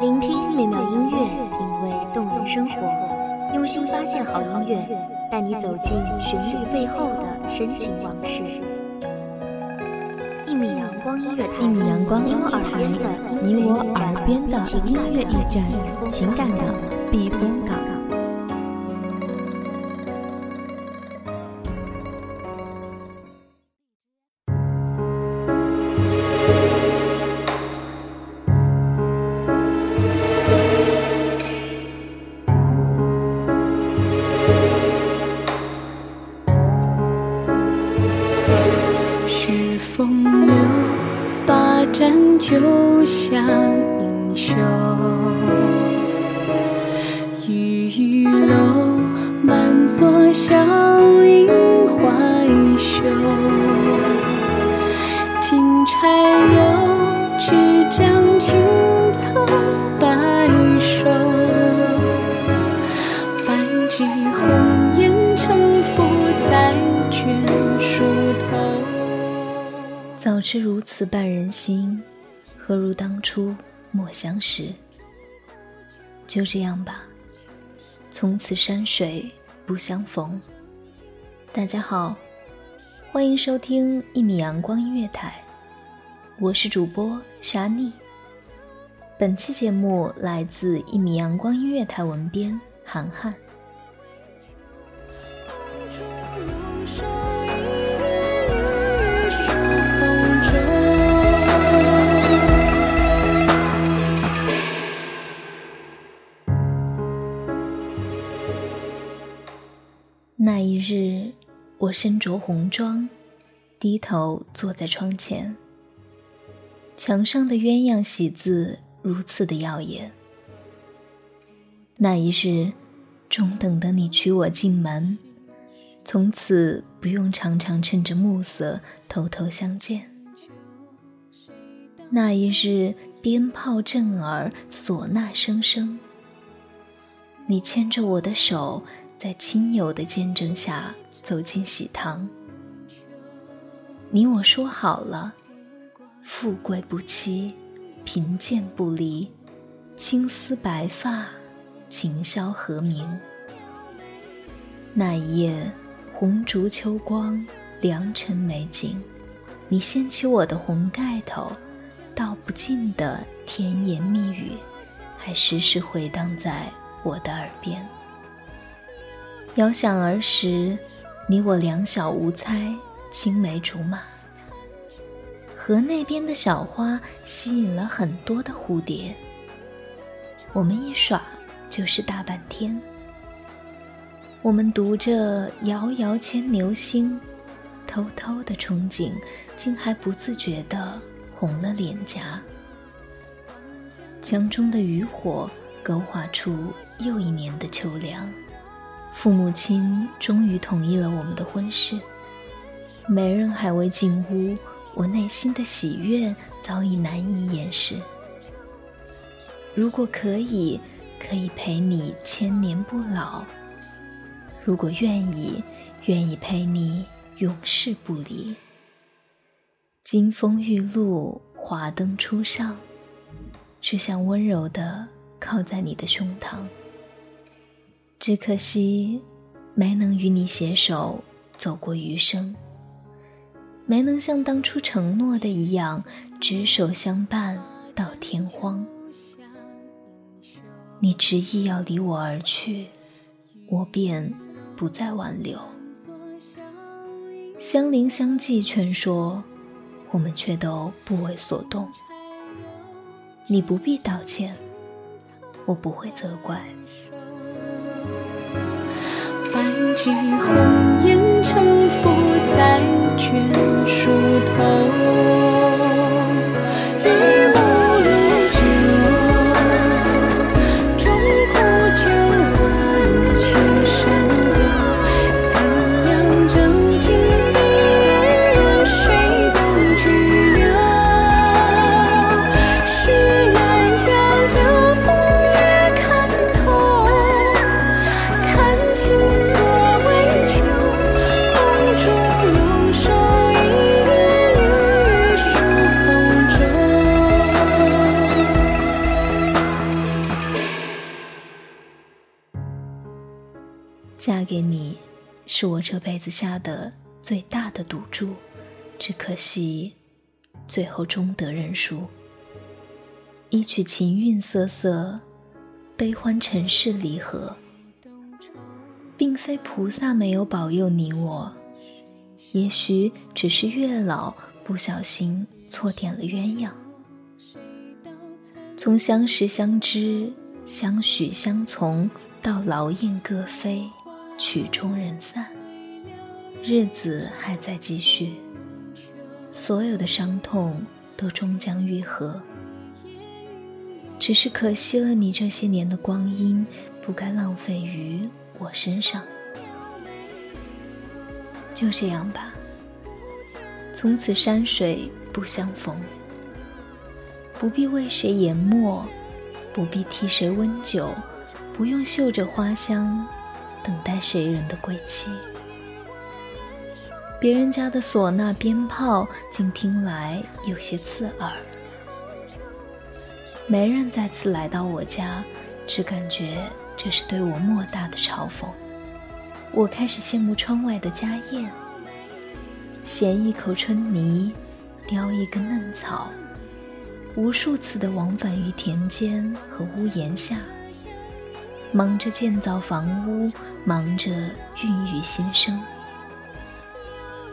聆听美妙音乐，品味动人生活，用心发现好音乐，带你走进旋律背后的深情往事。一米阳光音乐台，一米阳光音乐台，你我耳边的音乐驿站，情感的避风港。风流，把盏酒香，英雄；玉宇楼，满座笑迎花袖。金钗游，曲江青草。知如此绊人心，何如当初莫相识？就这样吧，从此山水不相逢。大家好，欢迎收听一米阳光音乐台，我是主播沙妮。本期节目来自一米阳光音乐台文编涵涵。我身着红装，低头坐在窗前。墙上的鸳鸯喜字如此的耀眼。那一日，终等得你娶我进门，从此不用常常趁着暮色偷偷相见。那一日，鞭炮震耳，唢呐声声，你牵着我的手。在亲友的见证下走进喜堂，你我说好了，富贵不欺，贫贱不离，青丝白发，琴箫和鸣。那一夜，红烛秋光，良辰美景，你掀起我的红盖头，道不尽的甜言蜜语，还时时回荡在我的耳边。遥想儿时，你我两小无猜，青梅竹马。河那边的小花吸引了很多的蝴蝶，我们一耍就是大半天。我们读着“遥遥牵牛星”，偷偷的憧憬，竟还不自觉的红了脸颊。江中的渔火勾画出又一年的秋凉。父母亲终于同意了我们的婚事，媒人还未进屋，我内心的喜悦早已难以掩饰。如果可以，可以陪你千年不老；如果愿意，愿意陪你永世不离。金风玉露，华灯初上，只想温柔地靠在你的胸膛。只可惜，没能与你携手走过余生，没能像当初承诺的一样执手相伴到天荒。你执意要离我而去，我便不再挽留。相邻相济劝说，我们却都不为所动。你不必道歉，我不会责怪。几红嫁给你，是我这辈子下的最大的赌注，只可惜，最后终得认输。一曲琴韵瑟瑟，悲欢尘世离合，并非菩萨没有保佑你我，也许只是月老不小心错点了鸳鸯。从相识相知、相许相从，到劳燕各飞，曲终人散，日子还在继续，所有的伤痛都终将愈合。只是可惜了你这些年的光阴，不该浪费于我身上。就这样吧，从此山水不相逢，不必为谁研墨，不必替谁温酒，不用嗅着花香，等待谁人的归期。别人家的唢呐鞭炮，竟听来有些刺耳。没人再次来到我家，只感觉这是对我莫大的嘲讽。我开始羡慕窗外的家燕，衔一口春泥，叼一根嫩草，无数次的往返于田间和屋檐下，忙着建造房屋，忙着孕育新生。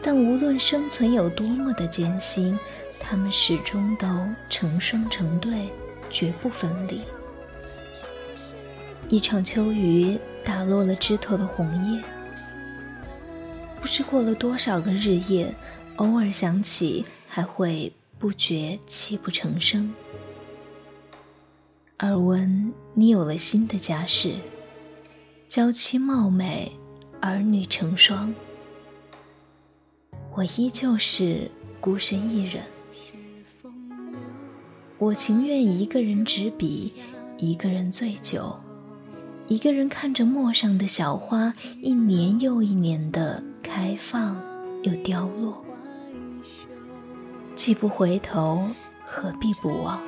但无论生存有多么的艰辛，他们始终都成双成对。绝不分离。一场秋雨打落了枝头的红叶，不知过了多少个日夜，偶尔想起，还会不觉泣不成声。耳闻你有了新的家室，娇妻貌美，儿女成双，我依旧是孤身一人。我情愿一个人执笔，一个人醉酒，一个人看着陌上的小花一年又一年的开放又凋落。既不回头，何必不忘？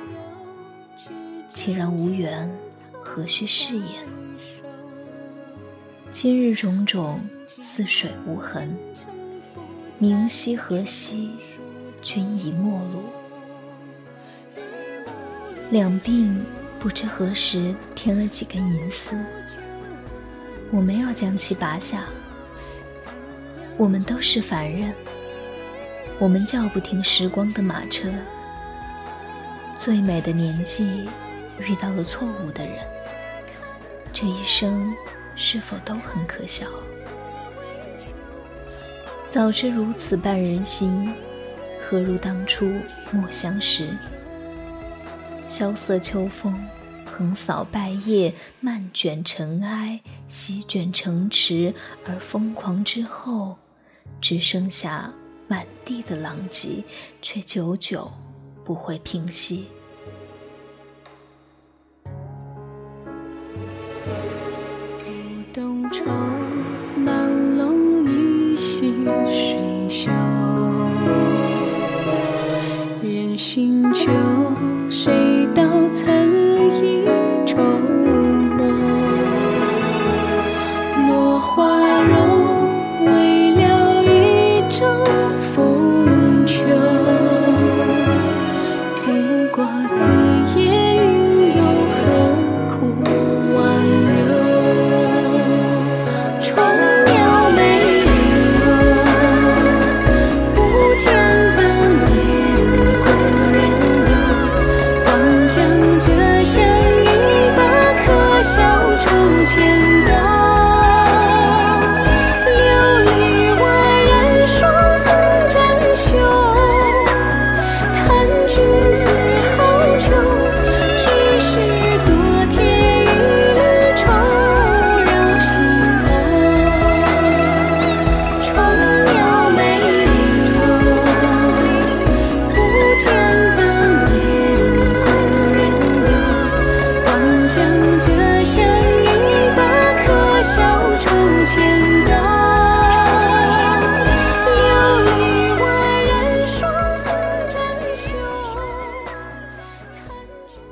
既然无缘，何须誓言？今日种种，似水无痕。明夕何夕，君已陌路。两鬓不知何时添了几根银丝，我没有将其拔下。我们都是凡人，我们叫不停时光的马车。最美的年纪遇到了错误的人，这一生是否都很可笑？早知如此绊人心，何如当初莫相识？萧瑟秋风，横扫败叶，漫卷尘埃，席卷城池，而疯狂之后，只剩下满地的狼藉，却久久不会平息。愁，满楼一溪水秀，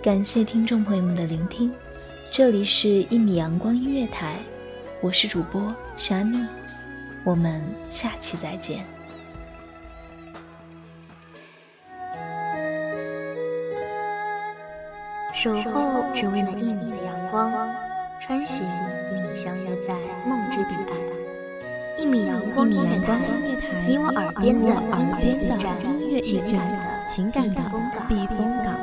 感谢听众朋友们的聆听，这里是一米阳光音乐台，我是主播沙妮，我们下期再见。守候只为那一米的阳光，穿行与你相约在梦之彼岸。一米阳光音乐台，你我耳边的音乐驿站，情感的避风港。